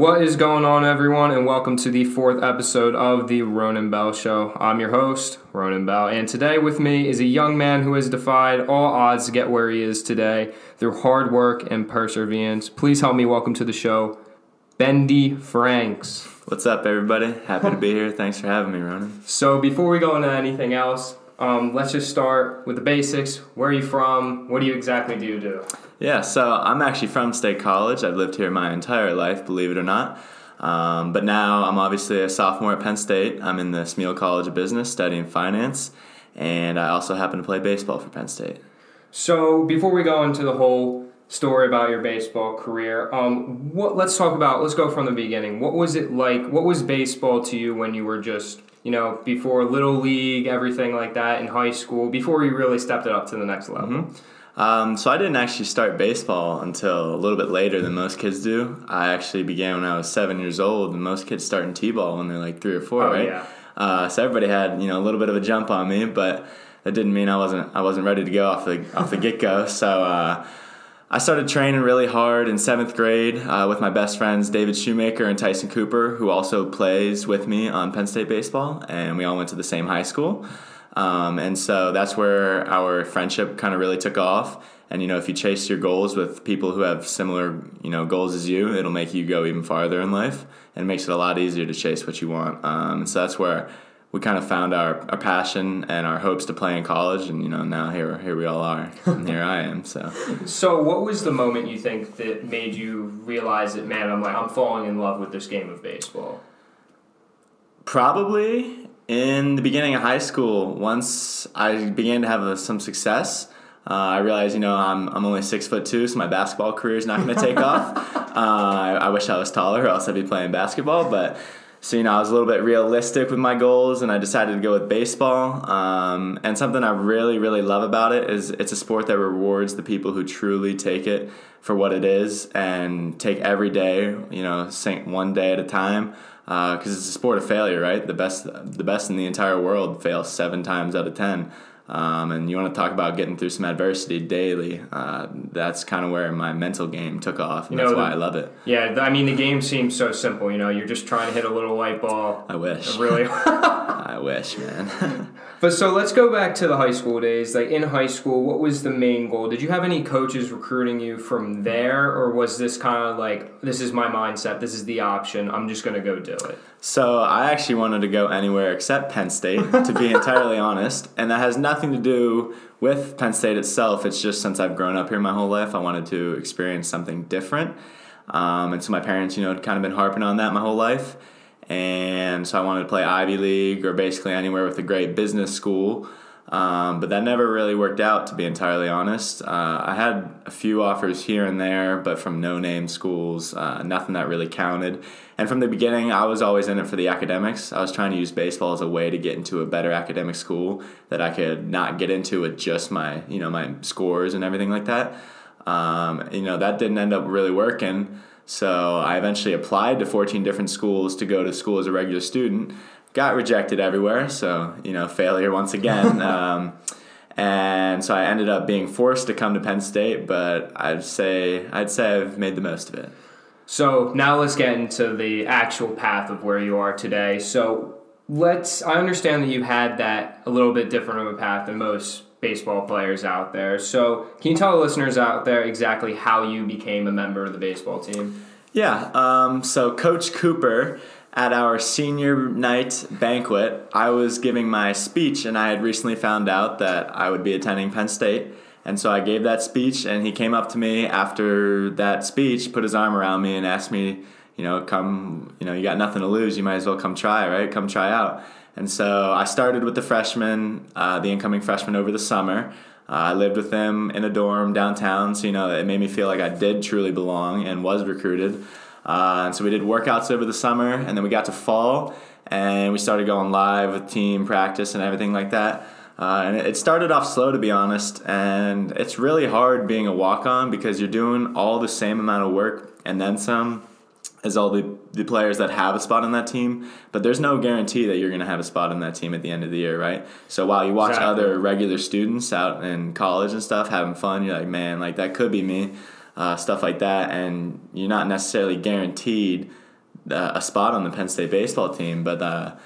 What is going on, everyone, and welcome to the fourth episode of the Ronan Bell Show. I'm your host, Ronan Bell, and today with me is a young man who has defied all odds to get where he is today through hard work and perseverance. Please help me welcome to the show, Bendy Franks. What's up, everybody? Happy to be here. Thanks for having me, Ronan. So, before we go into anything else, um, let's just start with the basics. Where are you from? What do you exactly do you do? Yeah, so I'm actually from State College. I've lived here my entire life, believe it or not. Um, but now I'm obviously a sophomore at Penn State. I'm in the Smeal College of Business studying finance, and I also happen to play baseball for Penn State. So, before we go into the whole story about your baseball career, um, what let's talk about. Let's go from the beginning. What was it like? What was baseball to you when you were just you know before little league, everything like that in high school, before you really stepped it up to the next level? Mm-hmm. Um, so I didn't actually start baseball until a little bit later than most kids do. I actually began when I was seven years old, and most kids start in t-ball when they're like three or four, Oh, right? yeah. Uh, so everybody had you know a little bit of a jump on me, but that didn't mean I wasn't I wasn't ready to go off the off the get go. So. Uh, I started training really hard in seventh grade uh, with my best friends David Shoemaker and Tyson Cooper, who also plays with me on Penn State baseball, and we all went to the same high school. Um, and so that's where our friendship kind of really took off. And you know, if you chase your goals with people who have similar you know goals as you, it'll make you go even farther in life, and it makes it a lot easier to chase what you want. Um, and so that's where we kind of found our, our passion and our hopes to play in college, and you know now here here we all are, and here I am. So. So, what was the moment you think that made you realize that, man, I'm like I'm falling in love with this game of baseball? Probably in the beginning of high school, once I began to have uh, some success, uh, I realized, you know, I'm, I'm only six foot two, so my basketball career is not going to take off. Uh, I, I wish I was taller, or else I'd be playing basketball. But so you know, I was a little bit realistic with my goals, and I decided to go with baseball. Um, and something I really, really love about it is it's a sport that rewards the people who truly take it for what it is and take every day, you know, one day at a time. Because it's a sport of failure, right? The best, the best in the entire world fail seven times out of ten. Um, and you want to talk about getting through some adversity daily. Uh, that's kind of where my mental game took off, and You know, that's why the- I love it. Yeah, I mean the game seems so simple. You know, you're just trying to hit a little white ball. I wish. Really. I wish, man. but so let's go back to the high school days. Like in high school, what was the main goal? Did you have any coaches recruiting you from there, or was this kind of like this is my mindset, this is the option, I'm just gonna go do it? So I actually wanted to go anywhere except Penn State, to be entirely honest, and that has nothing to do with Penn State itself. It's just since I've grown up here my whole life, I wanted to experience something different. Um, and so my parents, you know, had kind of been harping on that my whole life. And so I wanted to play Ivy League or basically anywhere with a great business school. Um, but that never really worked out, to be entirely honest. Uh, I had a few offers here and there, but from no name schools, uh, nothing that really counted. And from the beginning, I was always in it for the academics. I was trying to use baseball as a way to get into a better academic school that I could not get into with just my, you know, my scores and everything like that. Um, you know, that didn't end up really working. So I eventually applied to 14 different schools to go to school as a regular student. Got rejected everywhere, so you know, failure once again. um, and so I ended up being forced to come to Penn State, but I'd say I'd say I've made the most of it. So now let's get into the actual path of where you are today. So let's. I understand that you had that a little bit different of a path than most baseball players out there. So can you tell the listeners out there exactly how you became a member of the baseball team? Yeah. Um, so Coach Cooper at our senior night banquet, I was giving my speech, and I had recently found out that I would be attending Penn State. And so I gave that speech, and he came up to me after that speech, put his arm around me, and asked me, you know, come, you know, you got nothing to lose. You might as well come try, right? Come try out. And so I started with the freshmen, uh, the incoming freshmen over the summer. Uh, I lived with them in a dorm downtown, so you know it made me feel like I did truly belong and was recruited. Uh, and so we did workouts over the summer, and then we got to fall, and we started going live with team practice and everything like that. Uh, and it started off slow, to be honest, and it's really hard being a walk on because you're doing all the same amount of work and then some as all the, the players that have a spot on that team, but there's no guarantee that you're going to have a spot on that team at the end of the year, right? So while you watch Exactly. other regular students out in college and stuff having fun, you're like, man, like that could be me, uh, stuff like that, and you're not necessarily guaranteed uh, a spot on the Penn State baseball team, but. Uh,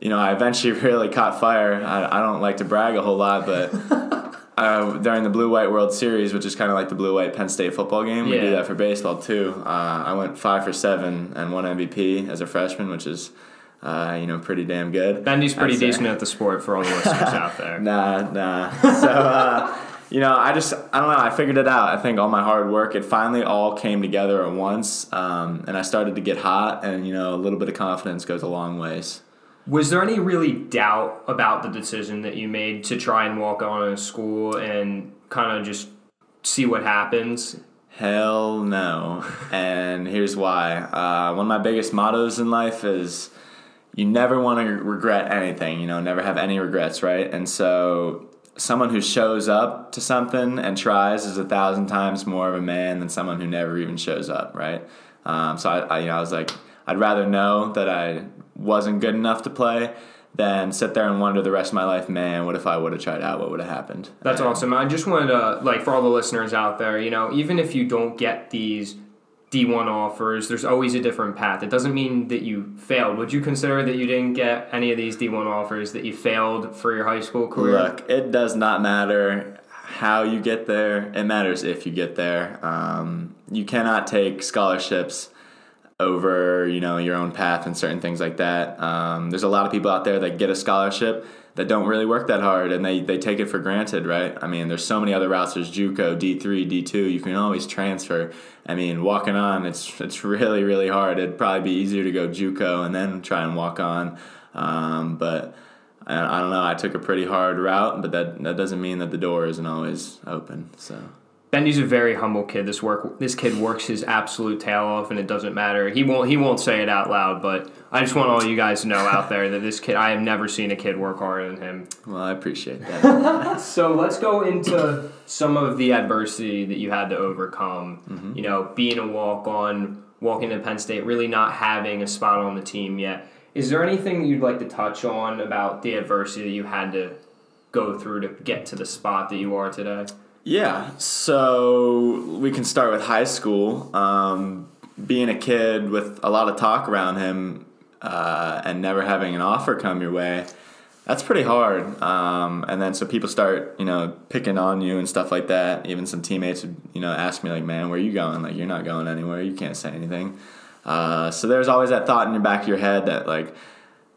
you know, I eventually really caught fire. I, I don't like to brag a whole lot, but uh, during the Blue White World Series, which is kind of like the Blue White Penn State football game, we do that for baseball too. Uh, I went five for seven and won MVP as a freshman, which is, uh, you know, pretty damn good. Bendy's pretty decent at the sport for all the listeners out there. Nah, nah. So, uh, you know, I just, I don't know, I figured it out. I think all my hard work, it finally all came together at once. Um, and I started to get hot, and, you know, a little bit of confidence goes a long ways. Was there any really doubt about the decision that you made to try and walk on in school and kind of just see what happens? Hell no. and here's why. Uh, one of my biggest mottos in life is you never want to regret anything, you know, never have any regrets, right? And so someone who shows up to something and tries is a thousand times more of a man than someone who never even shows up, right? Um, so I, I, you know, I was like, I'd rather know that I wasn't good enough to play than sit there and wonder the rest of my life, man, what if I would have tried out? What would have happened? That's And- awesome. I just wanted to, like, for all the listeners out there, you know, even if you don't get these D1 offers, there's always a different path. It doesn't mean that you failed. Would you consider that you didn't get any of these D1 offers, that you failed for your high school career? Look, it does not matter how you get there. It matters if you get there. Um, you cannot take scholarships over, you know, your own path and certain things like that. Um, there's a lot of people out there that get a scholarship that don't really work that hard and they, they take it for granted, right? I mean, there's so many other routes. There's JUCO, D3, D2. You can always transfer. I mean, walking on, it's it's really really hard. It'd probably be easier to go JUCO and then try and walk on. Um, but I, I don't know. I took a pretty hard route, but that that doesn't mean that the door isn't always open. So Bendy's a very humble kid. This work, this kid works his absolute tail off, and it doesn't matter. He won't, he won't say it out loud, but I just want all you guys to know out there that this kid, I have never seen a kid work harder than him. well, I appreciate that. So let's go into some of the adversity that you had to overcome. Mm-hmm. You know, being a walk on, walking to Penn State, really not having a spot on the team yet. Is there anything that you'd like to touch on about the adversity that you had to go through to get to the spot that you are today? Yeah, so we can start with high school. Um, being a kid with a lot of talk around him uh, and never having an offer come your way, that's pretty hard. Um, and then so people start, you know, picking on you and stuff like that. Even some teammates would, you know, ask me like, "Man, where are you going? Like, you're not going anywhere. You can't say anything." Uh, so there's always that thought in your back of your head that like,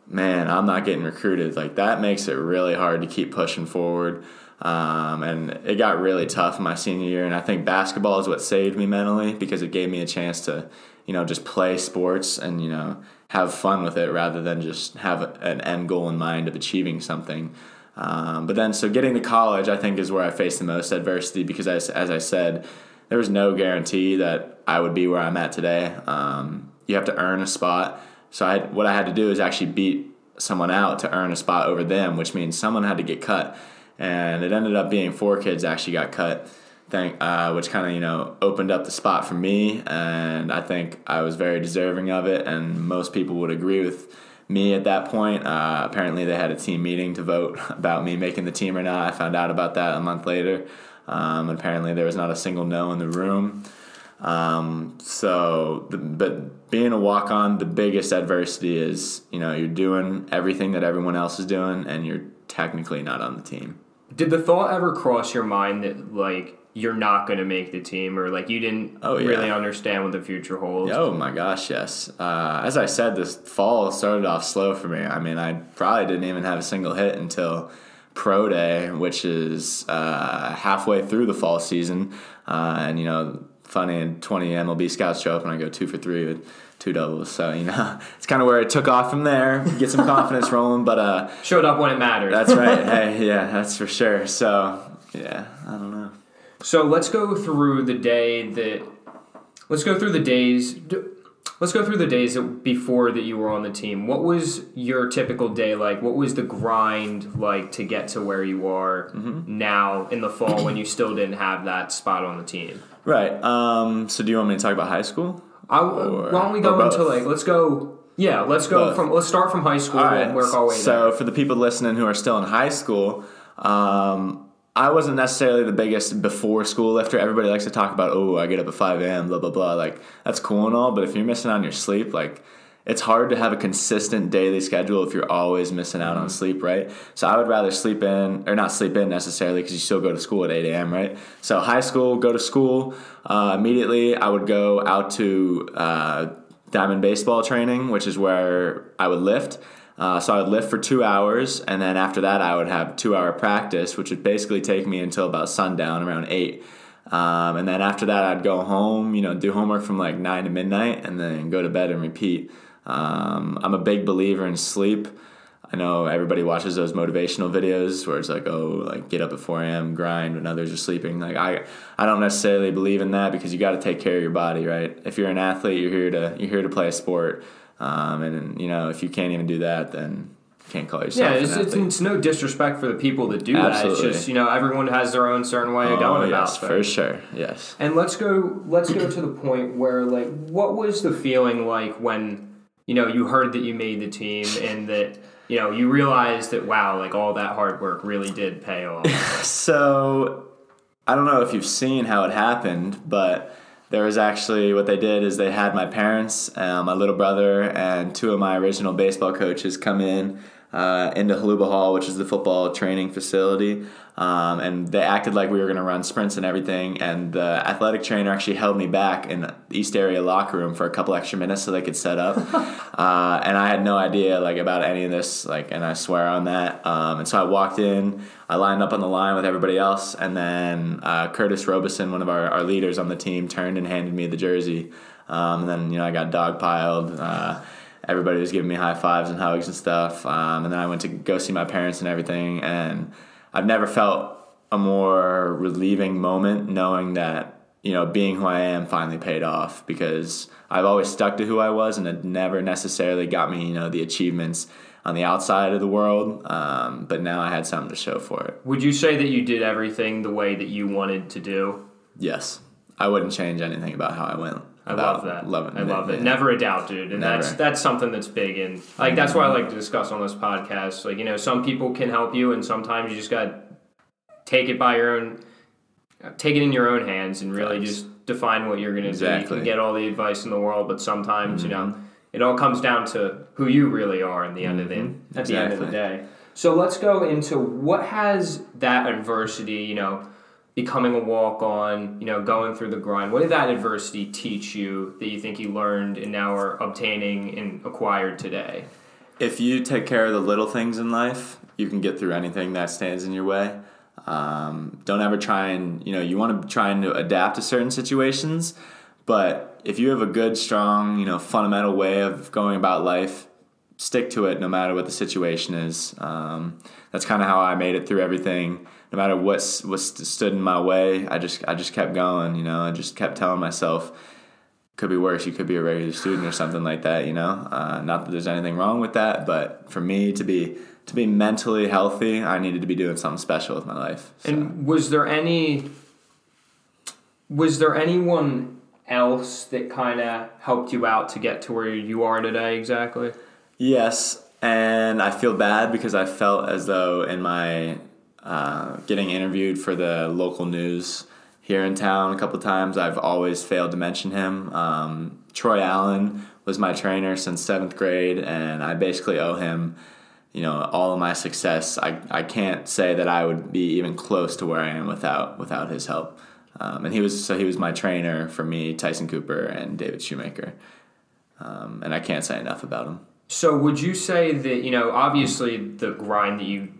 man, I'm not getting recruited. Like that makes it really hard to keep pushing forward. Um, and it got really tough in my senior year. And I think basketball is what saved me mentally because it gave me a chance to, you know, just play sports and, you know, have fun with it rather than just have an end goal in mind of achieving something. Um, but then, so getting to college, I think, is where I faced the most adversity because, as, as I said, there was no guarantee that I would be where I'm at today. Um, you have to earn a spot. So I, what I had to do is actually beat someone out to earn a spot over them, which means someone had to get cut. And it ended up being four kids actually got cut, thank, uh, which kind of you know opened up the spot for me. And I think I was very deserving of it, and most people would agree with me at that point. Uh, apparently, they had a team meeting to vote about me making the team or not. I found out about that a month later. Um, apparently, there was not a single no in the room. Um, so, but being a walk on, the biggest adversity is you know you're doing everything that everyone else is doing, and you're technically not on the team. Did the thought ever cross your mind that like you're not going to make the team, or like you didn't Oh, yeah. really understand what the future holds? Oh my gosh, yes. Uh, as I said, this fall started off slow for me. I mean, I probably didn't even have a single hit until pro day, which is uh, halfway through the fall season. Uh, and you know, funny, and 20 MLB scouts show up and I go two for three with two doubles. So you know, it's kind of where it took off from there. Get some confidence rolling, but uh, Showed up when it mattered. that's right. hey, yeah, that's for sure. So yeah, I don't know. So let's go through the day that. Let's go through the days. Let's go through the days that before that you were on the team. What was your typical day like? What was the grind like to get to where you are Mm-hmm. now in the fall when you still didn't have that spot on the team? Right. Um, so do you want me to talk about high school? I, Or- why don't we go into like let's go? Yeah, let's go Both. from let's start from high school All and work our way So for the people listening who are still in high school, um, I wasn't necessarily the biggest before school lifter. Everybody likes to talk about, oh, I get up at 5 a.m., blah, blah, blah. Like, that's cool and all, but if you're missing out on your sleep, like, it's hard to have a consistent daily schedule if you're always missing out mm-hmm. on sleep, right? So I would rather sleep in, or not sleep in necessarily, because you still go to school at 8 a.m., right? So high school, go to school. Uh, immediately, I would go out to uh, diamond baseball training, which is where I would lift. Uh, so I would lift for two hours, and then after that, I would have two hour practice, which would basically take me until about sundown, around eight. Um, and then after that, I'd go home, you know, do homework from like nine to midnight, and then go to bed and repeat. Um, I'm a big believer in sleep. I know everybody watches those motivational videos where it's like, oh, like get up at 4 a.m., grind when others are sleeping. Like I, I don't necessarily believe in that because you got to take care of your body, right? If you're an athlete, you're here to you're here to play a sport, um, and you know if you can't even do that, then can't call yourself. Yeah, it's, it's, it's, no disrespect for the people that do Absolutely. that. It's just you know everyone has their own certain way of oh, going yes, about things. For sure, yes. And let's go let's go to the point where like what was the feeling like when you know, you heard that you made the team and that, you know, you realized that, wow, like all that hard work really did pay off? so I don't know if you've seen how it happened, but there was actually what they did is they had my parents, uh, my little brother, and two of my original baseball coaches come in uh, into Holuba Hall, which is the football training facility. Um, and they acted like we were going to run sprints and everything. And the athletic trainer actually held me back in the East Area locker room for a couple extra minutes so they could set up. uh, and I had no idea like about any of this, like, and I swear on that. Um, and so I walked in, I lined up on the line with everybody else, and then uh, Curtis Robeson, one of our, our leaders on the team, turned and handed me the jersey. Um, and then you know I got dogpiled. Uh, everybody was giving me high fives and hugs and stuff. Um, and then I went to go see my parents and everything. And I've never felt a more relieving moment knowing that you know being who I am finally paid off because I've always stuck to who I was and it never necessarily got me you know the achievements on the outside of the world. Um, but now I had something to show for it. Would you say that you did everything the way that you wanted to do? Yes, I wouldn't change anything about how I went. I love that. Loving I love it. it. Never a doubt, dude. And Never. that's that's something that's big and like that's why I like to discuss on this podcast. Like, you know, some people can help you and sometimes you just gotta take it by your own take it in your own hands and really Thanks. just define what you're gonna exactly. do. You can get all the advice in the world, but sometimes, mm-hmm. you know, it all comes down to who you really are in the end mm-hmm. of the mm-hmm. at exactly. the end of the day. So let's go into what has that adversity, you know, becoming a walk on, you know, going through the grind? What did that adversity teach you that you think you learned and now are obtaining and acquired today? If you take care of the little things in life, you can get through anything that stands in your way. Um, don't ever try and, you know, you want to try and adapt to certain situations, but if you have a good, strong, you know, fundamental way of going about life, stick to it no matter what the situation is. Um, that's kind of how I made it through everything no matter what what stood in my way, I just I just kept going. You know, I just kept telling myself, could be worse. You could be a regular student or something like that. You know, uh, not that there's anything wrong with that, but for me to be to be mentally healthy, I needed to be doing something special with my life. So. And was there any was there anyone else that kind of helped you out to get to where you are today exactly? Yes, and I feel bad because I felt as though in my uh, getting interviewed for the local news here in town a couple times. I've always failed to mention him. Um, Troy Allen was my trainer since seventh grade, and I basically owe him, you know, all of my success. I, I can't say that I would be even close to where I am without without his help. Um, and he was so he was my trainer for me, Tyson Cooper and David Shoemaker, um, and I can't say enough about him. So would you say that you know obviously the grind that you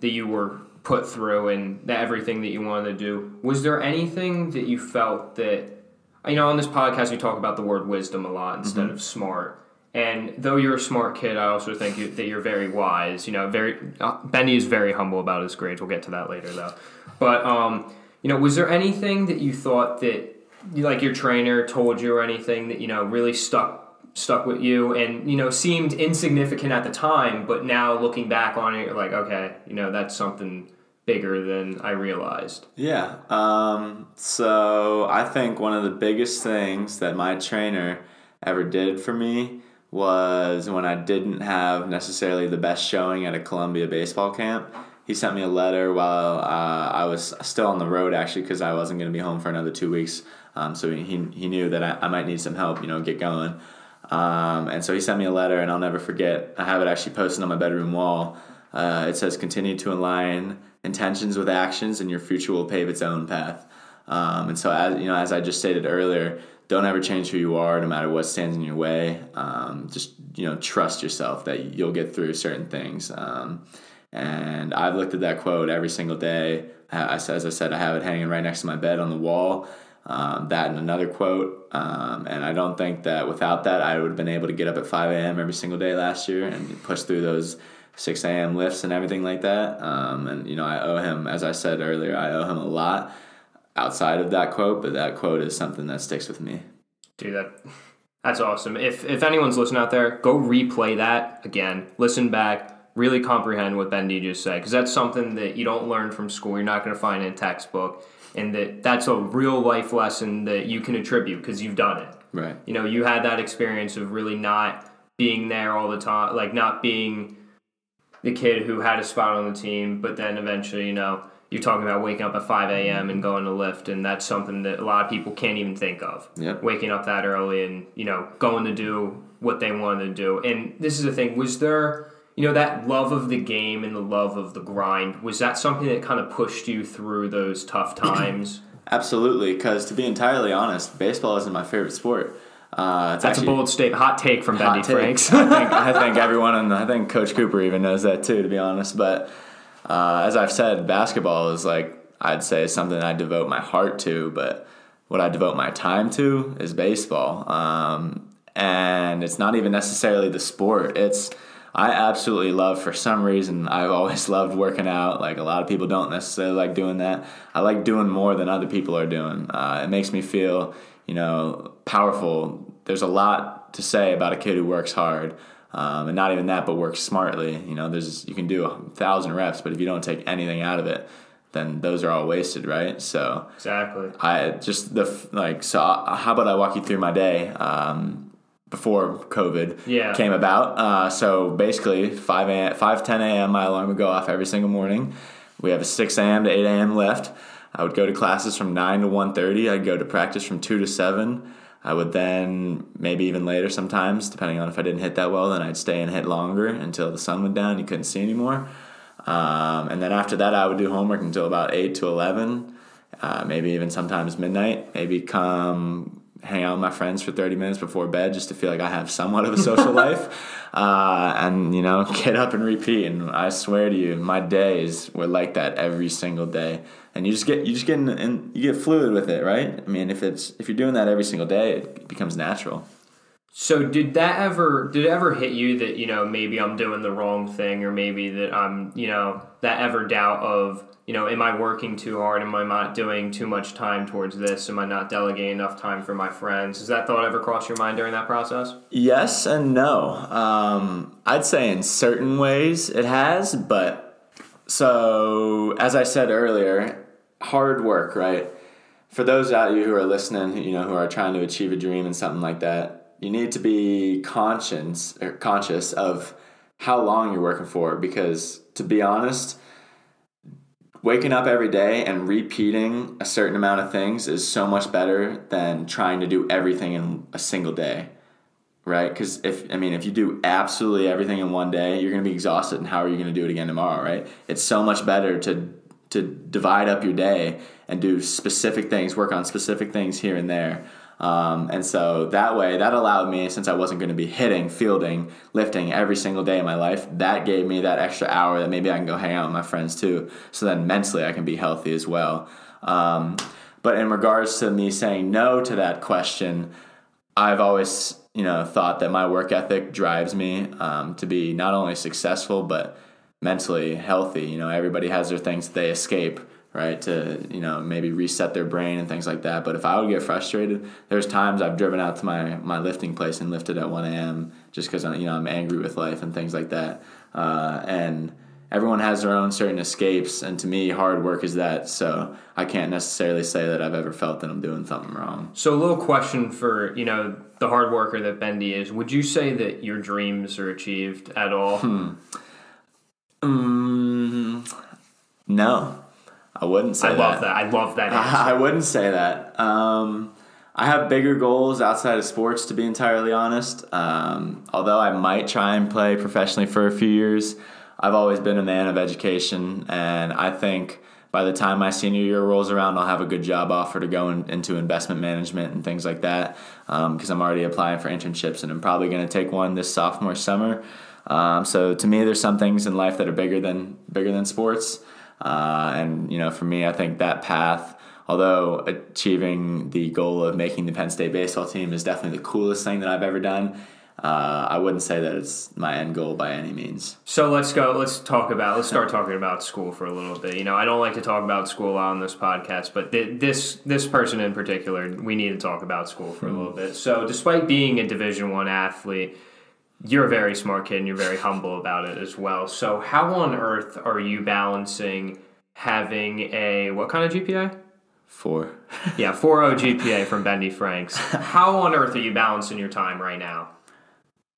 that you were put through and everything that you wanted to do. Was there anything that you felt that you know on this podcast we talk about the word wisdom a lot instead mm-hmm. of smart. And though you're a smart kid, I also think you, that you're very wise. You know, very uh, Bendy is very humble about his grades. We'll get to that later, though. But um, you know, was there anything that you thought that, like your trainer told you, or anything that you know really stuck stuck with you and you know seemed insignificant at the time but now looking back on it you're like okay you know that's something bigger than I realized. Yeah. Um, so I think one of the biggest things that my trainer ever did for me was when I didn't have necessarily the best showing at a Columbia baseball camp. he sent me a letter while uh, I was still on the road actually because I wasn't going to be home for another two weeks. Um, so he, he knew that I, I might need some help, you know, get going. Um, and so he sent me a letter, and I'll never forget. I have it actually posted on my bedroom wall. Uh, it says, "Continue to align intentions with actions, and your future will pave its own path." Um, and so, as you know, as I just stated earlier, don't ever change who you are, no matter what stands in your way. Um, just you know, trust yourself that you'll get through certain things. Um, and I've looked at that quote every single day. As I said, I have it hanging right next to my bed on the wall. Um, that and another quote. Um, and I don't think that without that, I would have been able to get up at 5 a.m. every single day last year and push through those 6 a.m. lifts and everything like that. Um, and, you know, I owe him, as I said earlier, I owe him a lot outside of that quote, but that quote is something that sticks with me. Dude, that. That's awesome. If if anyone's listening out there, go replay that again. Listen back really comprehend what Bendy just said because that's something that you don't learn from school. You're not going to find in a textbook, and that that's a real life lesson that you can attribute because you've done it. Right. You know, you had that experience of really not being there all the time, like not being the kid who had a spot on the team, but then eventually, you know, you're talking about waking up at 5 a.m. and going to lift, and that's something that a lot of people can't even think of. Yep. Waking up that early and, you know, going to do what they wanted to do. And this is the thing, was there you know that love of the game and the love of the grind was that something that kind of pushed you through those tough times? Absolutely because to be entirely honest baseball isn't my favorite sport. Uh, that's actually, a bold statement hot take from bendy franks. I, think, I think everyone and i think coach cooper even knows that too to be honest but uh, as i've said basketball is like i'd say something i devote my heart to but what i devote my time to is baseball um, and it's not even necessarily the sport. It's I absolutely love for some reason I've always loved working out. Like a lot of people don't necessarily like doing that. I like doing more than other people are doing. Uh, it makes me feel, you know, powerful. There's a lot to say about a kid who works hard. Um, and not even that, but works smartly. You know, there's you can do a thousand reps, but if you don't take anything out of it, then those are all wasted, right? So exactly. I just the like so. Uh, how about I walk you through my day? Um, before COVID yeah. came about. Uh, so basically, 5 a.m., 5 10 a.m. my alarm would go off every single morning. We have a 6 a.m. to 8 a.m. left. I would go to classes from 9 to 1.30. I'd go to practice from 2 to 7. I would then, maybe even later sometimes, depending on if I didn't hit that well, then I'd stay and hit longer until the sun went down. You couldn't see anymore. Um, and then after that, I would do homework until about 8 to 11, uh, maybe even sometimes midnight. Maybe come hang out with my friends for 30 minutes before bed just to feel like I have somewhat of a social life. Uh, and, you know, get up and repeat. And I swear to you, my days were like that every single day. And you just get, you just get in, and you get fluid with it, right? I mean, if it's, if you're doing that every single day, it becomes natural. So did that ever did it ever hit you that you know maybe I'm doing the wrong thing or maybe that I'm you know that ever doubt of you know am I working too hard? Am I not doing too much time towards this? Am I not delegating enough time for my friends? Does that thought ever cross your mind during that process? Yes and no. Um, I'd say in certain ways it has but so as I said earlier hard work right? For those out you who are listening you know who are trying to achieve a dream and something like that you need to be conscious or conscious of how long you're working for because to be honest waking up every day and repeating a certain amount of things is so much better than trying to do everything in a single day right? Because if i mean if you do absolutely everything in one day you're going to be exhausted and how are you going to do it again tomorrow right? It's so much better to to divide up your day and do specific things work on specific things here and there um, and so that way, that allowed me, since I wasn't going to be hitting, fielding, lifting every single day of my life, that gave me that extra hour that maybe I can go hang out with my friends too. So then mentally, I can be healthy as well. Um, but in regards to me saying no to that question, I've always, you know, thought that my work ethic drives me um, to be not only successful but mentally healthy. You know, everybody has their things they escape right? To you know maybe reset their brain and things like that. But if I would get frustrated, there's times I've driven out to my my lifting place and lifted at 1 a.m. just because you know I'm angry with life and things like that. Uh, and everyone has their own certain escapes, and to me, hard work is that. So I can't necessarily say that I've ever felt that I'm doing something wrong. So a little question for you know the hard worker that Bendy is: Would you say that your dreams are achieved at all? Hmm. Um, No, I wouldn't say I that. love that. I love that. Answer. I wouldn't say that. Um, I have bigger goals outside of sports, to be entirely honest. Um, although I might try and play professionally for a few years, I've always been a man of education, and I think by the time my senior year rolls around, I'll have a good job offer to go in, into investment management and things like that because um, I'm already applying for internships, and I'm probably going to take one this sophomore summer. Um, so to me, there's some things in life that are bigger than bigger than sports, uh, and you know, for me, I think that path although achieving the goal of making the Penn State baseball team is definitely the coolest thing that I've ever done. Uh, I wouldn't say that it's my end goal by any means. So let's go. Let's talk about. Let's start talking about school for a little bit. You know, I don't like to talk about school on this podcast, but th- this this person in particular, we need to talk about school for a little bit. So, despite being a Division One athlete, you're a very smart kid and you're very humble about it as well. So, how on earth are you balancing having a what kind of GPA? Four. yeah, 4.0 GPA from Bendy Franks. How on earth are you balancing your time right now?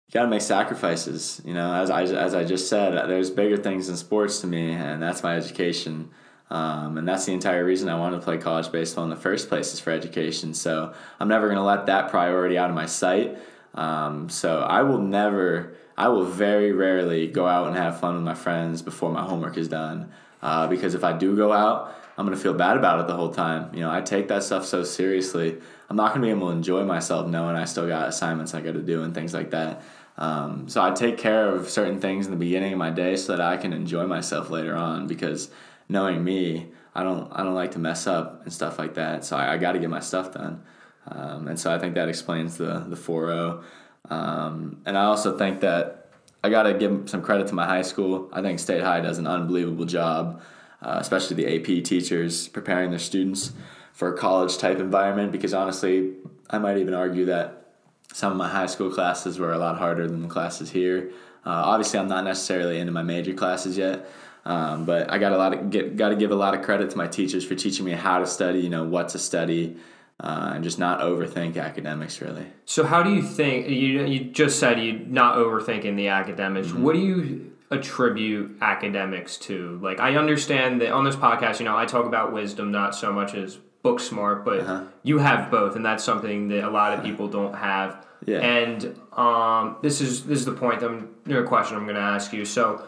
You got to make sacrifices. You know, as I, as I just said, there's bigger things in sports to me, and that's my education. Um, and that's the entire reason I wanted to play college baseball in the first place is for education. So I'm never going to let that priority out of my sight. Um, so I will never, I will very rarely go out and have fun with my friends before my homework is done. Uh, because if I do go out, I'm gonna feel bad about it the whole time. You know, I take that stuff so seriously. I'm not gonna be able to enjoy myself knowing I still got assignments I got to do and things like that. Um, so I take care of certain things in the beginning of my day so that I can enjoy myself later on. Because knowing me, I don't I don't like to mess up and stuff like that. So I, I got to get my stuff done. Um, and so I think that explains the the 4.0. Um, and I also think that I got to give some credit to my high school. I think State High does an unbelievable job uh, especially the AP teachers preparing their students for a college type environment. Because honestly, I might even argue that some of my high school classes were a lot harder than the classes here. Uh, obviously, I'm not necessarily into my major classes yet, um, but I got a lot of get got to give a lot of credit to my teachers for teaching me how to study. You know what to study. Uh, and just not overthink academics really. So how do you think you you just said you not overthinking the academics? Mm-hmm. What do you attribute academics to. Like I understand that on this podcast, you know, I talk about wisdom not so much as book smart, but uh-huh. you have both, and that's something that a lot of people don't have. Yeah. And um, this is this is the point. I'm your question. I'm going to ask you. So,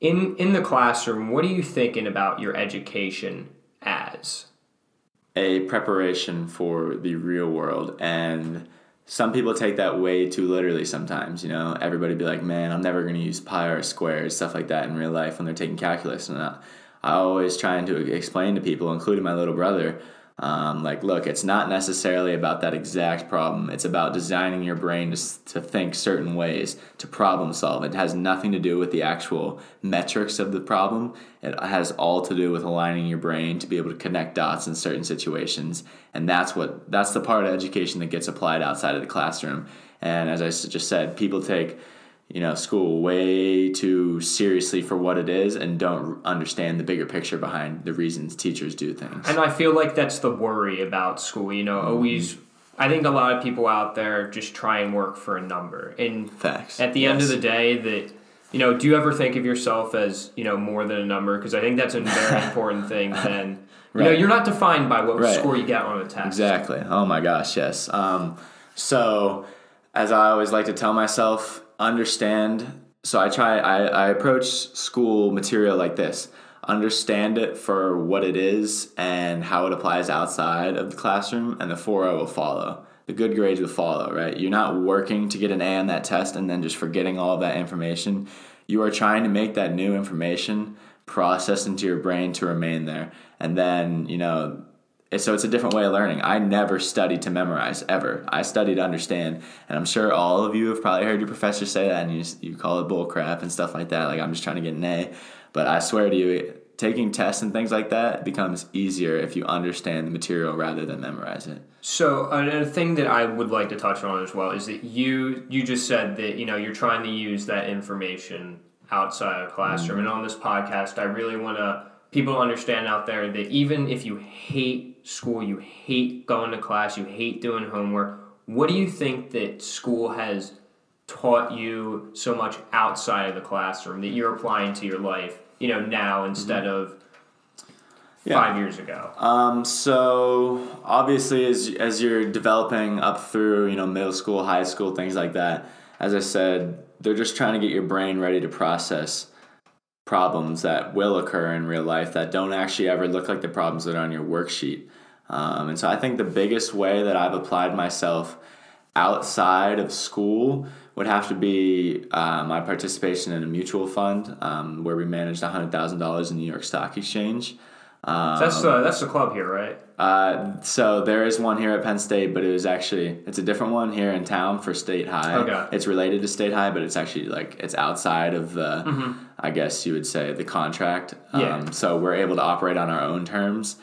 in in the classroom, what are you thinking about your education as? A preparation for the real world and some people take that way too literally sometimes, you know. Everybody be like, man, I'm never going to use pi or squares, stuff like that in real life when they're taking calculus. And I, I always trying to explain to people, including my little brother, um, like, look, it's not necessarily about that exact problem. It's about designing your brain to, to think certain ways, to problem solve. It has nothing to do with the actual metrics of the problem. It has all to do with aligning your brain to be able to connect dots in certain situations. And that's what that's the part of education that gets applied outside of the classroom. And as I just said, people take you know school way too seriously for what it is and don't understand the bigger picture behind the reasons teachers do things. And I feel like that's the worry about school. You know, mm-hmm. always. I think a lot of people out there just try and work for a number. And facts. At the yes. end of the day, that you know, do you ever think of yourself as you know more than a number? Because I think that's a very important thing. Then you right. know, you're not defined by what right. score you get on a test. Exactly. Oh my gosh, yes. Um, so, as I always like to tell myself, understand. So I try, I, I approach school material like this understand it for what it is and how it applies outside of the classroom, and the 4.0 will follow. The good grades will follow, right? You're not working to get an A on that test and then just forgetting all that information. You are trying to make that new information process into your brain to remain there. And then, you know, so it's a different way of learning. I never studied to memorize ever. I studied to understand, and I'm sure all of you have probably heard your professor say that, and you you call it bull crap and stuff like that. Like I'm just trying to get an A, but I swear to you, taking tests and things like that becomes easier if you understand the material rather than memorize it. So a thing that I would like to touch on as well is that you you just said that you know you're trying to use that information outside of classroom, mm-hmm. and on this podcast, I really want to people understand out there that even if you hate school, you hate going to class, you hate doing homework. What do you think that school has taught you so much outside of the classroom that you're applying to your life, you know, now instead of Yeah. five years ago? Um, so obviously, as as you're developing up through you know middle school, high school, things like that, as I said, they're just trying to get your brain ready to process problems that will occur in real life that don't actually ever look like the problems that are on your worksheet. Um, and so I think the biggest way that I've applied myself outside of school would have to be uh, my participation in a mutual fund um, where we managed $100,000 in New York Stock Exchange. Um, that's the that's the club here, right? uh, so there is one here at Penn State, but it was actually it's a different one here in town for State High. Okay. It's related to State High, but it's actually like it's outside of the, I guess you would say the contract. Yeah. Um, so we're able to operate on our own terms.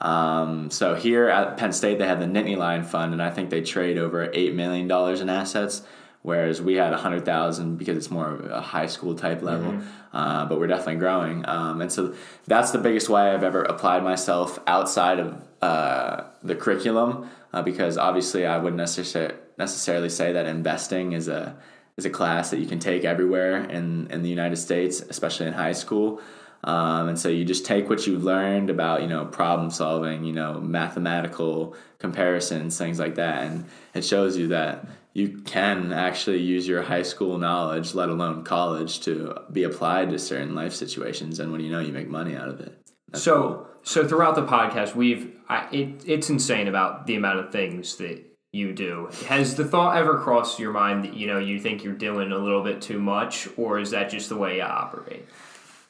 Um, so here at Penn State, they have the Nittany Lion Fund, and I think they trade over eight million dollars in assets, whereas we had a hundred thousand because it's more of a high school type level. Uh, but we're definitely growing, um, and so that's the biggest way I've ever applied myself outside of uh, the curriculum, uh, because obviously I wouldn't necessarily necessarily say that investing is a is a class that you can take everywhere in in the United States, especially in high school. Um, and so you just take what you've learned about, you know, problem solving, you know, mathematical comparisons, things like that. And it shows you that you can actually use your high school knowledge, let alone college, to be applied to certain life situations. And when you know, you make money out of it. That's so cool. so throughout the podcast, we've I, it, it's insane about the amount of things that you do. Has the thought ever crossed your mind that you know you think you're doing a little bit too much, or is that just the way you operate?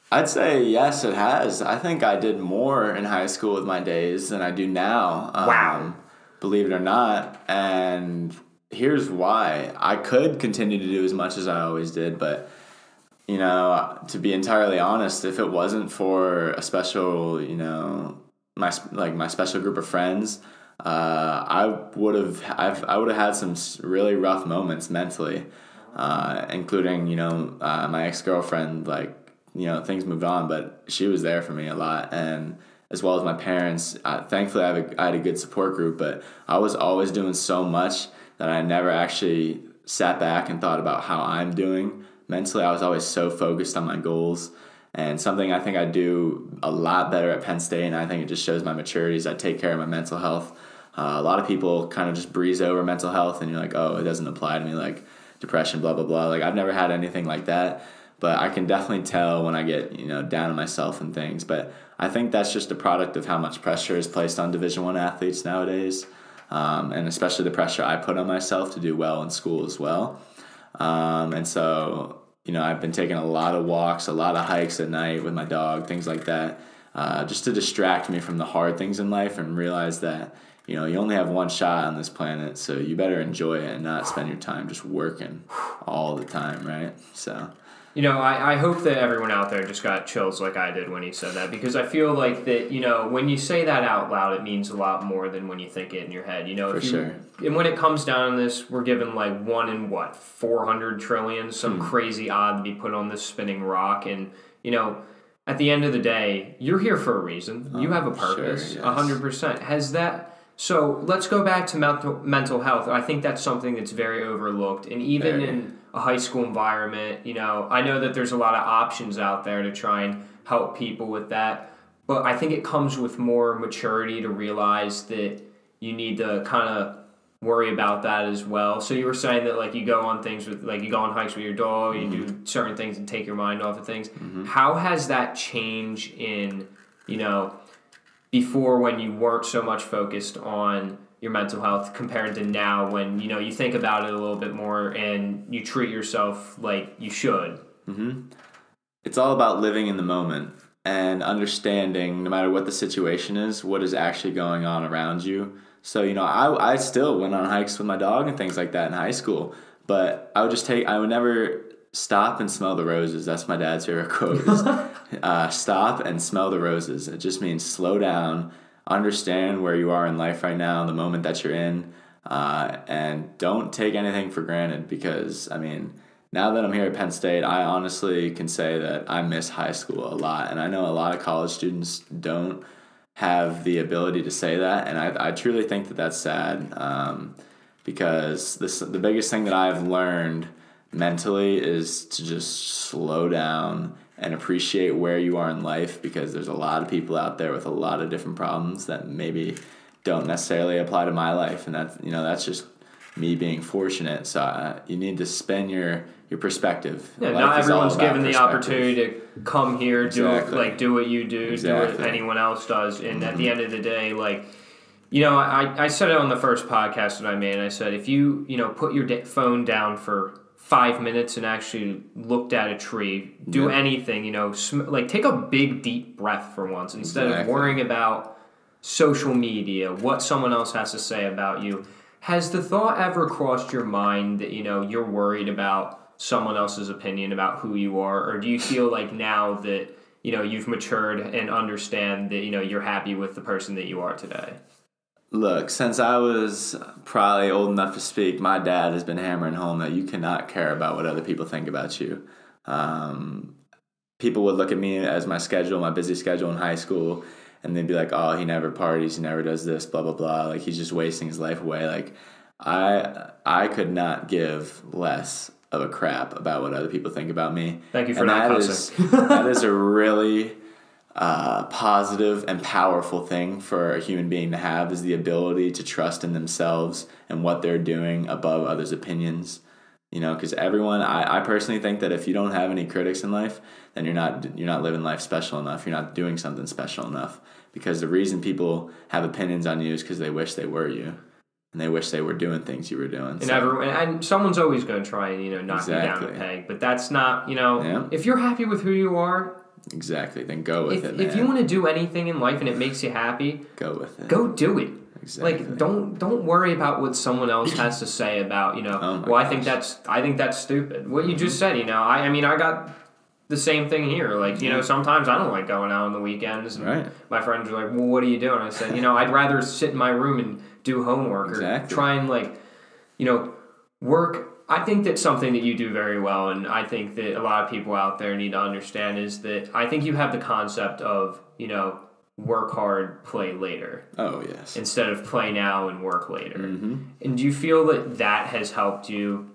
I'd say yes, it has. I think I did more in high school with my days than I do now. Um, Wow. Believe it or not. And here's why. I could continue to do as much as I always did, but you know, to be entirely honest, if it wasn't for a special, you know, my like my special group of friends, uh, I would have I've, I would have had some really rough moments mentally, uh, including you know uh, my ex girlfriend. Like you know things moved on, but she was there for me a lot, and as well as my parents. Uh, thankfully, I, a, I had a good support group, but I was always doing so much that I never actually sat back and thought about how I'm doing mentally. I was always so focused on my goals. And something I think I do a lot better at Penn State, and I think it just shows my maturity, is I take care of my mental health. Uh, a lot of people kind of just breeze over mental health, and you're like, oh, it doesn't apply to me, like depression, blah, blah, blah. Like, I've never had anything like that, but I can definitely tell when I get, you know, down on myself and things. But I think that's just a product of how much pressure is placed on Division One athletes nowadays, um, and especially the pressure I put on myself to do well in school as well. Um, and so, you know, I've been taking a lot of walks, a lot of hikes at night with my dog, things like that, uh, just to distract me from the hard things in life and realize that, you know, you only have one shot on this planet, so you better enjoy it and not spend your time just working all the time, right? So, You know, I, I hope that everyone out there just got chills like I did when he said that because I feel like that, you know, when you say that out loud, it means a lot more than when you think it in your head. You know, For you, sure. And when it comes down to this, we're given like one in what, 400 trillion, some Hmm. crazy odd to be put on this spinning rock. And, you know, at the end of the day, you're here for a reason. you have a Oh, sure, purpose, yes. a 100%. Has that. So let's go back to mental mental health. I think that's something that's very overlooked, and even Very. in a high school environment, you know, I know that there's a lot of options out there to try and help people with that, but I think it comes with more maturity to realize that you need to kind of worry about that as well. So you were saying that like you go on things with like you go on hikes with your dog, you do mm-hmm. certain things and take your mind off of things. Mm-hmm. How has that changed in, you know, before when you weren't so much focused on your mental health compared to now when you know you think about it a little bit more and you treat yourself like you should. Mm-hmm. It's all about living in the moment and understanding no matter what the situation is what is actually going on around you. So you know i, I still went on hikes with my dog and things like that in high school but i would just take i would never stop and smell the roses that's my dad's favorite quote is, uh, stop and smell the roses it just means slow down understand where you are in life right now the moment that you're in uh, and don't take anything for granted because i mean now that I'm here at Penn State, I honestly can say that I miss high school a lot. And I know a lot of college students don't have the ability to say that. And I, I truly think that that's sad um, because this, the biggest thing that I've learned mentally is to just slow down and appreciate where you are in life because there's a lot of people out there with a lot of different problems that maybe don't necessarily apply to my life. And that's you know that's just me being fortunate. So uh, you need to spend your your perspective. Yeah, Life not everyone's given the opportunity to come here, Exactly. do like do what you do, do what anyone else does, and at the end of the day, like you know, I, I said it on the first podcast that I made. I said if you you know put your phone down for five minutes and actually looked at a tree, do Yeah. anything, you know, sm- like take a big deep breath for once instead of worrying about social media, what someone else has to say about you. Has the thought ever crossed your mind that you know you're worried about someone else's opinion about who you are, or do you feel like now that you know you've matured and understand that you know you're happy with the person that you are today? Look, since I was probably old enough to speak, my dad has been hammering home that you cannot care about what other people think about you. Um, people would look at me as my schedule, my busy schedule in high school, and they'd be like, "Oh, he never parties, he never does this, blah blah blah. Like he's just wasting his life away." Like I, I could not give less of a crap about what other people think about me. Thank you for and not that cussing. is that is a really uh, positive and powerful thing for a human being to have is the ability to trust in themselves and what they're doing above others' opinions. You know, because everyone, I, I personally think that if you don't have any critics in life, then you're not you're not living life special enough. You're not doing something special enough. Because the reason people have opinions on you is because they wish they were you, and they wish they were doing things you were doing. And So, everyone, and someone's always going to try and you know knock you down Exactly. the peg, but that's not you know Yeah. if you're happy with who you are, exactly, then go with if, it. if you want to do anything in life and it makes you happy, go with it. go do it. Exactly. Like don't don't worry about what someone else has to say about you know. Oh well, I think that's I think that's stupid. What you just mm-hmm. said, you know. I I mean I got the same thing here. Like you know, mm-hmm. sometimes I don't like going out on the weekends. And Right. My friends are like, "Well, what are you doing?" I said, "You know, I'd rather sit in my room and do homework or try and like, you know, work." I think that's something that you do very well, and I think that a lot of people out there need to understand is that I think you have the concept of you know work hard, play later Oh yes. instead of play now and work later. Mm-hmm. And do you feel that that has helped you,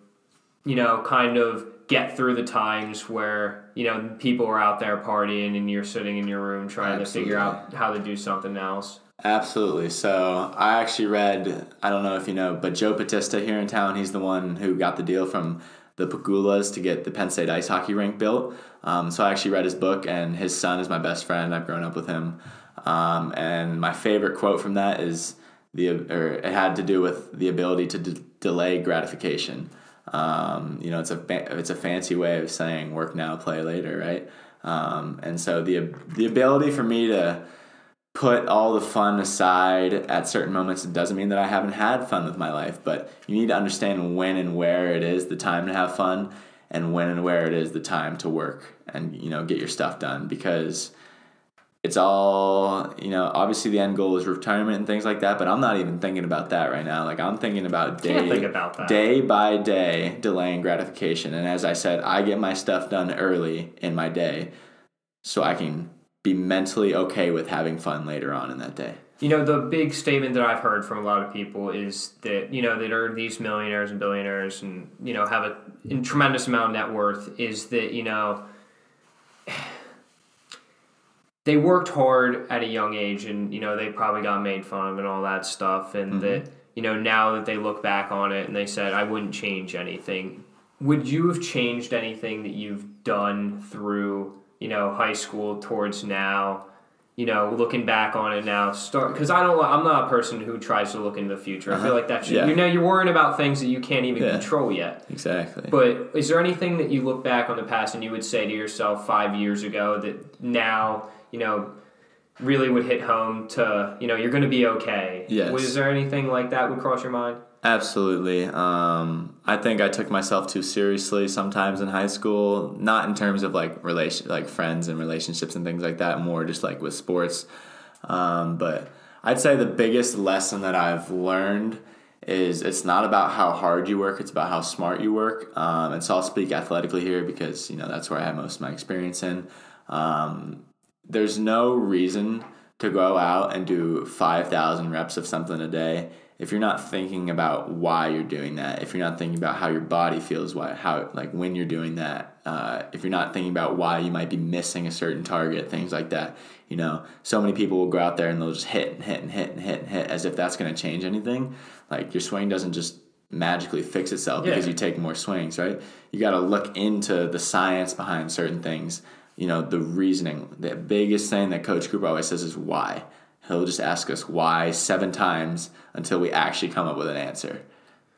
you know, kind of get through the times where, you know, people are out there partying and you're sitting in your room trying to figure out how to do something else? Absolutely. So I actually read, I don't know if you know, but Joe Battista here in town, he's the one who got the deal from the Pegulas to get the Penn State ice hockey rink built. Um, so I actually read his book, and his son is my best friend. I've grown up with him. Um, and my favorite quote from that is the, or it had to do with the ability to d- delay gratification. Um, you know, it's a fa- it's a fancy way of saying work now, play later, right? Um, and so the the ability for me to put all the fun aside at certain moments it doesn't mean that I haven't had fun with my life, but you need to understand when and where it is the time to have fun and when and where it is the time to work and you know get your stuff done because it's all you know obviously the end goal is retirement and things like that but i'm not even thinking about that right now. Like i'm thinking about day think about day by day delaying gratification. And as i said i get my stuff done early in my day so i can be mentally okay with having fun later on in that day You know, the big statement that I've heard from a lot of people is that, you know, that are these millionaires and billionaires and, you know, have a, a tremendous amount of net worth is that, you know, they worked hard at a young age and, you know, they probably got made fun of and all that stuff. And mm-hmm. that, you know, now that they look back on it and they said, I wouldn't change anything. Would you have changed anything that you've done through, you know, high school towards now? you know, looking back on it now, start because I don't. I'm not a person who tries to look into the future. I feel uh-huh. like that should. Yeah. You know, you're worrying about things that you can't even Yeah. control yet. exactly But is there anything that you look back on the past and you would say to yourself five years ago that now you know really would hit home to you know you're going to be okay? Yes. Was there anything like that would cross your mind? Absolutely. Um, I think I took myself too seriously sometimes in high school. Not in terms of like relation, like friends and relationships and things like that. More just like with sports. Um, but I'd say the biggest lesson that I've learned is it's not about how hard you work; it's about how smart you work. Um, and so I'll speak athletically here because you know that's where I have most of my experience in. Um, there's no reason to go out and do 5,000 reps of something a day if you're not thinking about why you're doing that, if you're not thinking about how your body feels, why how like when you're doing that, uh, if you're not thinking about why you might be missing a certain target, things like that, you know, so many people will go out there and they'll just hit and hit and hit and hit and hit as if that's going to change anything. Like your swing doesn't just magically fix itself Yeah. because you take more swings, right? You got to look into the science behind certain things. You know, the reasoning. The biggest thing that Coach Cooper always says is why. He'll just ask us why seven times until we actually come up with an answer.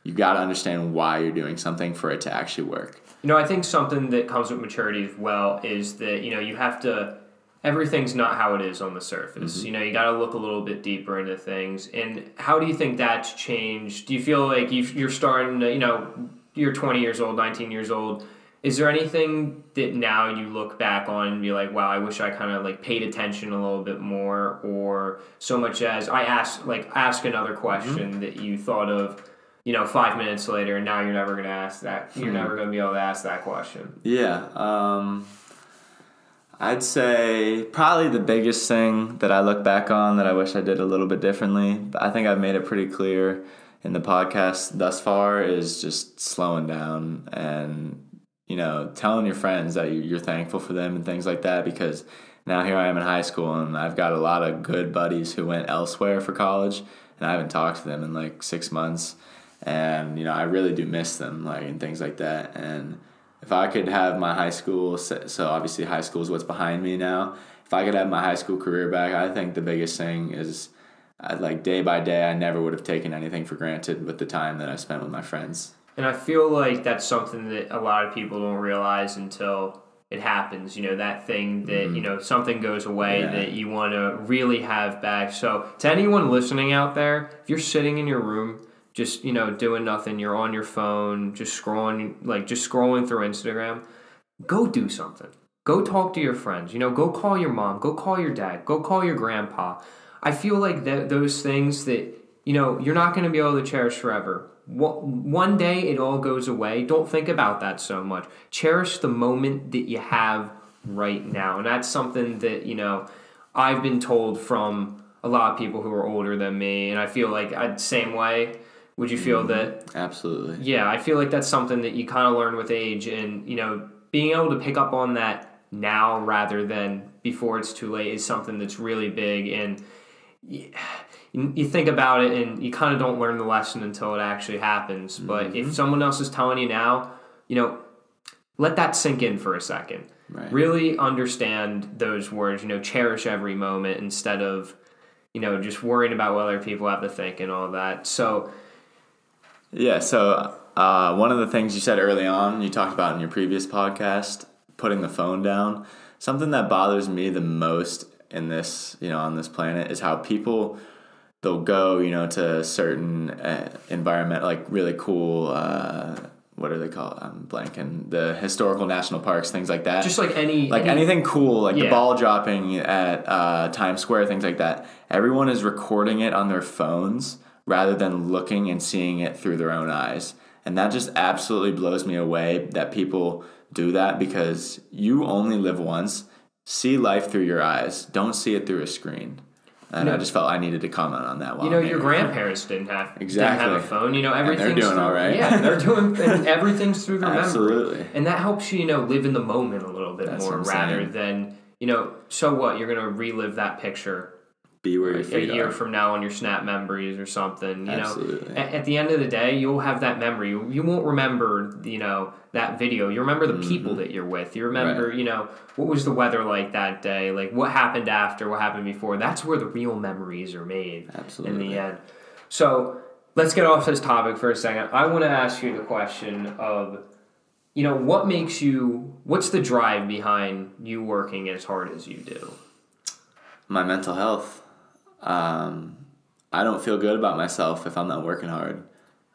You got to understand why you're doing something for it to actually work. You know, I think something that comes with maturity as well is that, you know, you have to, everything's not how it is on the surface. Mm-hmm. You know, you got to look a little bit deeper into things. And how do you think that's changed? Do you feel like you you're starting to, you know, you're 20 years old, 19 years old. Is there anything that now you look back on and be like, wow, I wish I kind of like paid attention a little bit more, or so much as I ask like ask another question that you thought of, you know, five minutes later, and now you're never gonna ask that. You're never gonna be able to ask that question. Yeah. Um, I'd say probably the biggest thing that I look back on that I wish I did a little bit differently, but I think I've made it pretty clear in the podcast thus far is just slowing down and you know telling your friends that you- you're thankful for them and things like that because now here I am in high school and I've got a lot of good buddies who went elsewhere for college and I haven't talked to them in like six months. And you know I really do miss them like and things like that. And if I could have my high school so so obviously high school is what's behind me now. If I could have my high school career back I think the biggest thing is uh, like day by day I never would have taken anything for granted with the time that I spent with my friends And I feel like that's something that a lot of people don't realize until it happens. You know, that thing that, you mm-hmm. know, something goes away Yeah. that you want to really have back. So, to anyone listening out there, if you're sitting in your room, just, you know, doing nothing, you're on your phone, just scrolling, like just scrolling through Instagram, go do something. Go talk to your friends. You know, go call your mom, go call your dad, go call your grandpa. I feel like that those things that you know you're not going to be able to cherish forever. One one day it all goes away. Don't think about that so much. Cherish the moment that you have right now, and that's something that you know I've been told from a lot of people who are older than me, and I feel like I'd same way. Would you feel mm-hmm. that absolutely yeah, I feel like that's something that you kind of learn with age, and you know, being able to pick up on that now rather than before it's too late is something that's really big. And you, you think about it, and you kind of don't learn the lesson until it actually happens. But if someone else is telling you now, you know, let that sink in for a second. Right. Really understand those words. You know, cherish every moment instead of you know just worrying about what other people have to think and all that. So. Yeah, so uh, one of the things you said early on, you talked about in your previous podcast, putting the phone down. Something that bothers me the most in this, you know, on this planet is how people they'll go, you know, to certain uh, environment, like really cool. Uh, what are they called? I'm blanking. The historical national parks, things like that. Just like any like any- anything cool, like the ball dropping at uh, Times Square, things like that. Everyone is recording it on their phones rather than looking and seeing it through their own eyes. And that just absolutely blows me away that people do that because you only live once. See life through your eyes. Don't see it through a screen. And I just felt I needed to comment on that. While You know, your here. grandparents didn't have didn't Exactly. have a phone. You know, everything's they're doing through, all right. Yeah, they're doing and everything's through their memory, Absolutely. and that helps you, you know, live in the moment a little bit That's more rather saying. than you know. So what? You're gonna relive that picture Be where your a year are. from now on your Snap memories or something. You Absolutely. know, at, at the end of the day, you'll have that memory. You, you won't remember, you know, that video. You remember the Mm-hmm. people that you're with. You remember, you know, what was the weather like that day? Like what happened after? What happened before? That's where the real memories are made. Absolutely. In the end. So let's get off this topic for a second. I want to ask you the question of, you know, what makes you? What's the drive behind you working as hard as you do? my mental health. Um, I don't feel good about myself if I'm not working hard.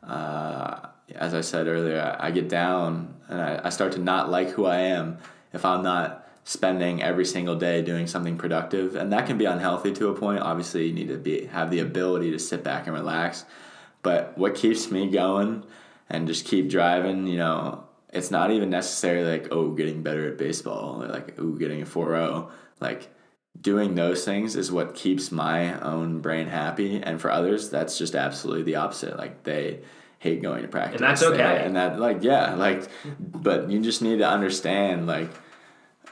Uh, as I said earlier, I, I get down and I, I start to not like who I am if I'm not spending every single day doing something productive, and that can be unhealthy to a point. Obviously, you need to be have the ability to sit back and relax. But what keeps me going and just keep driving, you know, it's not even necessarily like oh getting better at baseball or like oh getting a 4-0 like doing those things is what keeps my own brain happy, and for others, that's just absolutely the opposite. Like they hate going to practice, And that's okay. They- and that like yeah, like, but you just need to understand like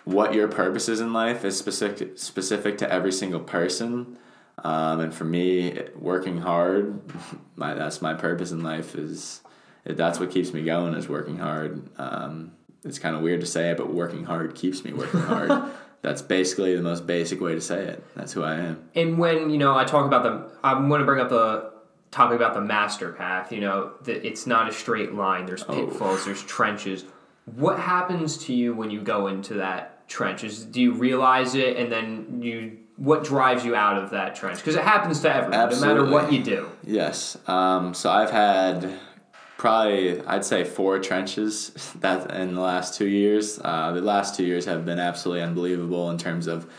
what your purpose is in life is specific specific to every single person. Um, and for me, working hard, my that's my purpose in life is that's what keeps me going is working hard. Um, it's kind of weird to say it, but working hard keeps me working hard. that's basically the most basic way to say it. That's who I am. And when you know I talk about the, I'm going to bring up the topic about the master path. You know that it's not a straight line. There's pitfalls. There's trenches. What happens to you when you go into that trenches? Do you realize it, and then you? What drives you out of that trench? Because it happens to everyone, no matter what you do. Yes. Um, so I've had probably I'd say four trenches that in the last two years. Uh, the last two years have been absolutely unbelievable in terms of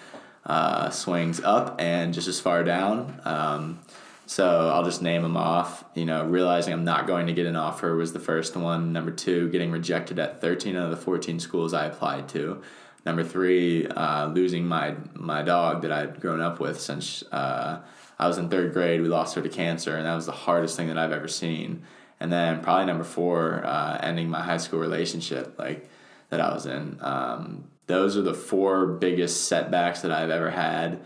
uh, swings up and just as far down. Um, so I'll just name them off. You know, realizing I'm not going to get an offer was the first one. Number two, getting rejected at 13 out of the 14 schools I applied to. Number three, uh, losing my my dog that I'd grown up with since uh, I was in third grade. We lost her to cancer, and that was the hardest thing that I've ever seen. And then probably number four, uh, ending my high school relationship like that I was in. Um, those are the four biggest setbacks that I've ever had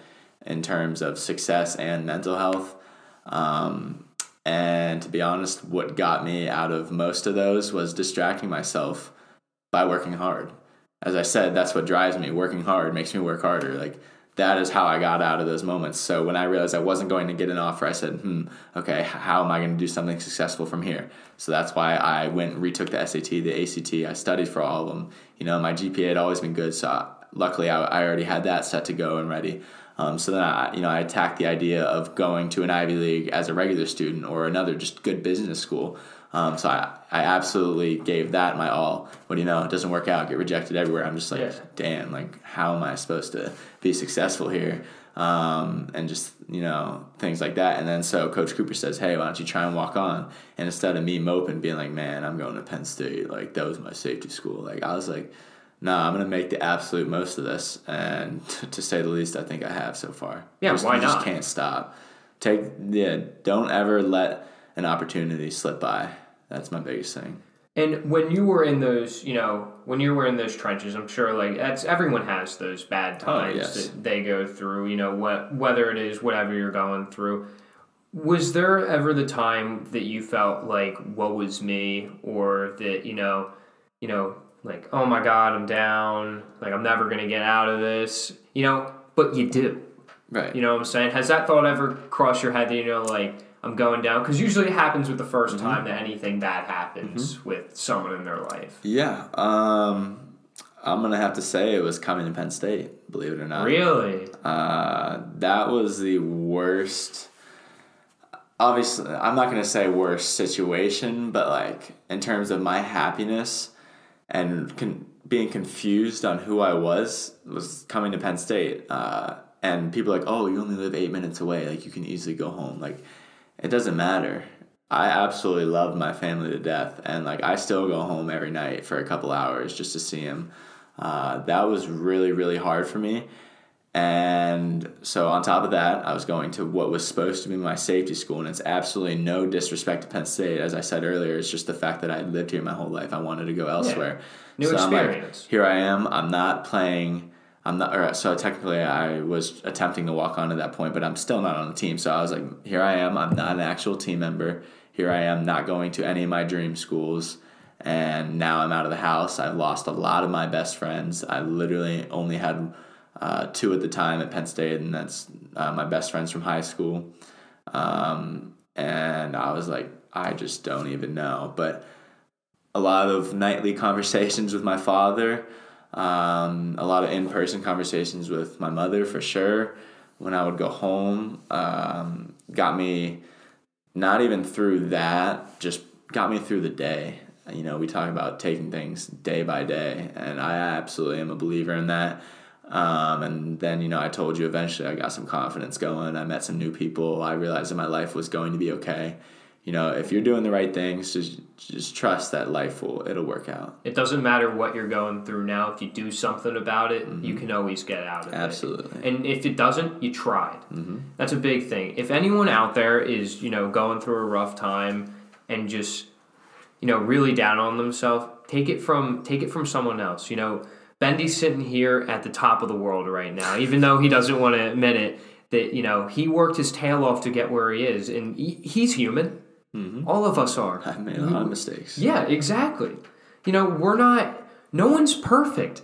in terms of success and mental health. Um, and to be honest, what got me out of most of those was distracting myself by working hard. As I said, that's what drives me. Working hard makes me work harder. Like that is how I got out of those moments. So when I realized I wasn't going to get an offer, I said, "Hmm, okay, how am I going to do something successful from here?" So that's why I went and retook the SAT, the ACT. I studied for all of them. You know, my GPA had always been good, so I, luckily I, I already had that set to go and ready. Um, so then I, you know, I attacked the idea of going to an Ivy League as a regular student or another just good business school. Um, so I, I absolutely gave that my all. What do you know? It doesn't work out. Get rejected everywhere. I'm just like, Yeah. damn. Like, how am I supposed to be successful here? Um, and just you know things like that. And then so Coach Cooper says, hey, why don't you try and walk on? And instead of me moping, being like, man, I'm going to Penn State. Like that was my safety school. Like I was like. No, I'm gonna make the absolute most of this, and to say the least, I think I have so far. Yeah, Just- why you just can't stop. Take yeah, don't ever let an opportunity slip by. That's my biggest thing. And when you were in those, you know, when you were in those trenches, I'm sure like that's everyone has those bad oh, times Oh, yes. that they go through. You know, what whether it is whatever you're going through. Was there ever the time that you felt like what was me, or that you know, you know, like oh my god, I'm down, like I'm never gonna get out of this, you know? But you do. Right. You know what I'm saying? Has that thought ever crossed your head that you know, like I'm going down? Because usually it happens with the 1st Mm-hmm. time that anything bad happens with someone in their life. Yeah. Um, I'm gonna have to say it was coming to Penn State. Believe it or not. Really? Uh, that was the worst. Obviously, I'm not gonna say worst situation, but like in terms of my happiness and con- being confused on who I was was coming to Penn State. Uh, and people are like, oh, you only live eight minutes away. Like you can easily go home. Like it doesn't matter. I absolutely love my family to death, and like I still go home every night for a couple hours just to see him. Uh, that was really really hard for me. And so on top of that, I was going to what was supposed to be my safety school, and it's absolutely no disrespect to Penn State. As I said earlier, it's just the fact that I lived here my whole life. I wanted to go elsewhere. New so I'm like, experience. here I am. I'm not playing. I'm not. Or, so technically, I was attempting to walk on at that point, but I'm still not on the team. So I was like, here I am. I'm not an actual team member. Here I am, not going to any of my dream schools. And now I'm out of the house. I've lost a lot of my best friends. I literally only had uh, two at the time at Penn State, and that's uh, my best friends from high school. Um, and I was like, I just don't even know. But a lot of nightly conversations with my father, um, a lot of in person conversations with my mother for sure. When I would go home, um, got me not even through that, just got me through the day. You know, we talk about taking things day by day, and I absolutely am a believer in that. Um, and then, you know, I told you eventually I got some confidence going. I met some new people. I realized that my life was going to be okay. You know, if you're doing the right things, just just trust that life will it'll work out. It doesn't matter what you're going through now. If you do something about it, you mm-hmm. can always get out of Absolutely. it. Absolutely. And if it doesn't, you tried. Mm-hmm. That's a big thing. If anyone out there is, you know, going through a rough time and just, you know, really down on themselves, take it from take it from someone else. You know, Bendy's sitting here at the top of the world right now, even though he doesn't want to admit it. That you know he worked his tail off to get where he is, and he, he's human. Mm-hmm. All of us are. I've made a lot of mistakes. Yeah, exactly. You know, we're not. No one's perfect.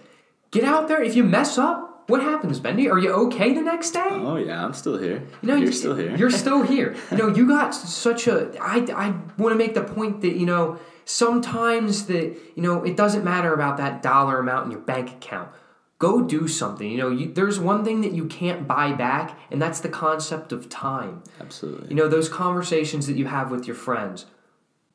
Get out there. If you mess up, what happens, Bendy? Are you okay the next day? Oh yeah, I'm still here. You know, you're you- still here. You're still here. You know, you got such a. I I want to make the point that you know sometimes that you know it doesn't matter about that dollar amount in your bank account. Go do something. You know, you, there's one thing that you can't buy back, and that's the concept of time. Absolutely. You know, those conversations that you have with your friends,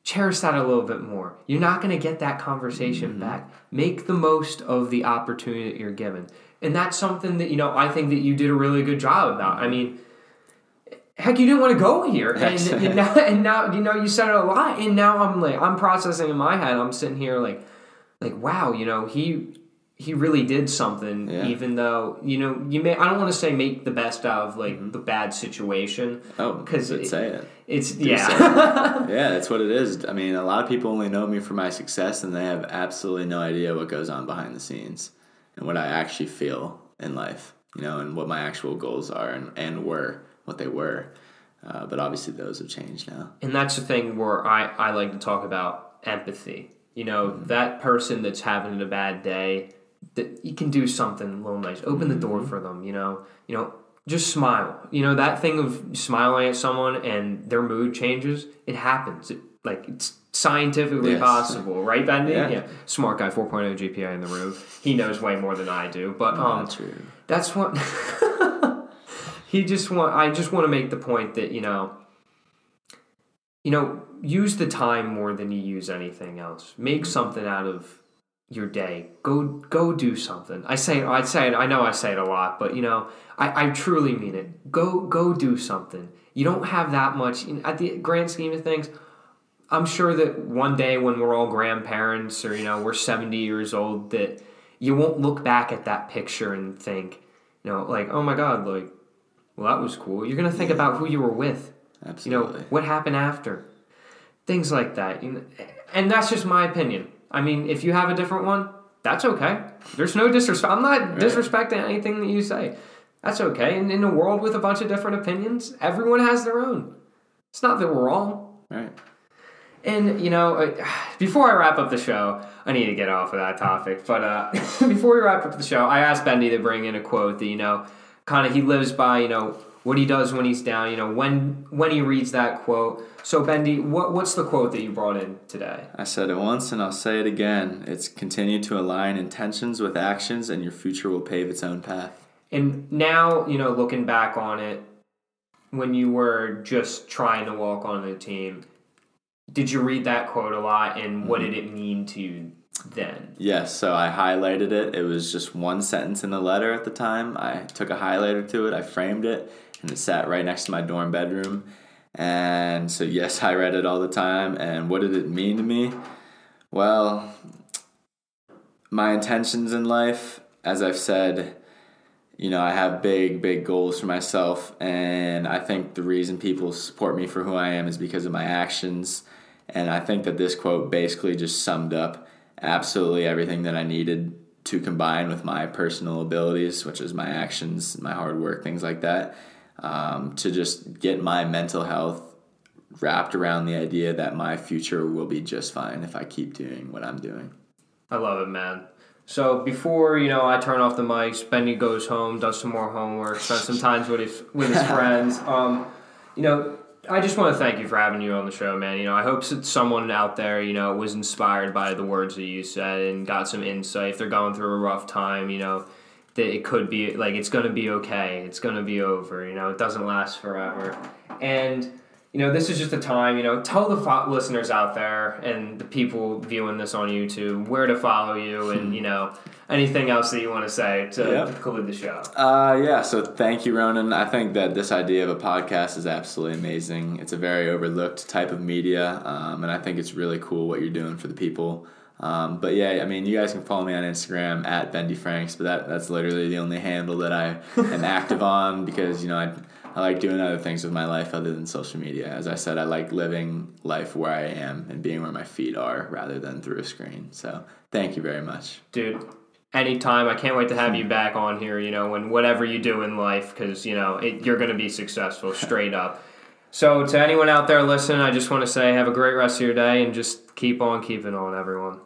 cherish that a little bit more. You're not going to get that conversation mm-hmm. back. Make the most of the opportunity that you're given. And that's something that, you know, I think that you did a really good job about. I mean, heck, you didn't want to go here. And, and, now, and now, you know, you said it a lot. And now I'm like, I'm processing in my head. I'm sitting here like, like, wow, you know, he he really did something Yeah. even though you know you may i don't want to say make the best out of like the bad situation oh, because let's say it. it's Do yeah say yeah, that's what it is. I mean, a lot of people only know me for my success, and they have absolutely no idea what goes on behind the scenes and what I actually feel in life. You know, and what my actual goals are and, and were what they were. Uh, but obviously, those have changed now. and that's the thing where i i like to talk about empathy you know that person that's having a bad day that you can do something a little nice. Open the door for them you know? You know just smile. You know that thing of smiling at someone and their mood changes it happens. It, like it's scientifically Yes. possible right bendy Yeah. smart guy 4.0 gpa in the room he knows way more than i do but um Not true. that's what he just want i just want to make the point that you know you know use the time more than you use anything else. Make something out of your day. Go go do something. I say i say it i know i say it a lot but you know i, I truly mean it. Go go do something. You don't have that much in- at the grand scheme of things i'm sure that one day when we're all grandparents or you know we're 70 years old that you won't look back at that picture and think you know like oh my god like well that was cool. You're gonna think about who you were with. You Absolutely. know what happened after. Things like that you know, and that's just my opinion i mean if you have a different one that's okay there's no disrespect i'm not disrespecting anything that you say that's okay and in a world with a bunch of different opinions everyone has their own it's not that we're wrong right. and you know, before I wrap up the show, I need to get off of that topic. But uh, before we wrap up the show, I asked Bendy to bring in a quote that you know, kind of he lives by. You know what he does when he's down. You know when when he reads that quote. So Bendy, what what's the quote that you brought in today? I said it once and I'll say it again. It's continue to align intentions with actions, and your future will pave its own path. And now you know, looking back on it, when you were just trying to walk on the team, did you read that quote a lot? And what did mm-hmm. it mean to you then? Yes, so I highlighted it. It was just one sentence in the letter at the time. I took a highlighter to it, I framed it, and it sat right next to my dorm bedroom. And so, yes, I read it all the time. And what did it mean to me? Well, my intentions in life, as I've said, you know, I have big, big goals for myself. And I think the reason people support me for who I am is because of my actions. And I think that this quote basically just summed up absolutely everything that I needed to combine with my personal abilities, which is my actions, my hard work, things like that, um, to just get my mental health wrapped around the idea that my future will be just fine if I keep doing what I'm doing. I love it, man. So before you know, I turn off the mics. Benny goes home, does some more homework, spends some time with his with his friends. Um, you know, I just want to thank you for having you on the show, man. You know, I hope that someone out there, you know, was inspired by the words that you said and got some insight. If they're going through a rough time, you know, that it could be like it's going to be okay. It's going to be over. You know, it doesn't last forever. And you know, this is just a time, you know, tell the fo- listeners out there and the people viewing this on YouTube where to follow you and, you know, anything else that you want to say to Yep. conclude the show. Uh, yeah, so thank you, Ronan. I think that this idea of a podcast is absolutely amazing. It's a very overlooked type of media, um, and I think it's really cool what you're doing for the people. Um, but yeah, I mean, you guys can follow me on Instagram at Bendy Franks, but that, that's literally the only handle that I am active on because, you know, I, I like doing other things with my life other than social media. As I said, I like living life where I am and being where my feet are rather than through a screen. So thank you very much. Dude, anytime. I can't wait to have you back on here, you know, when whatever you do in life, because, you know, it, you're going to be successful straight up. So, to anyone out there listening, I just want to say have a great rest of your day and just keep on keeping on, everyone.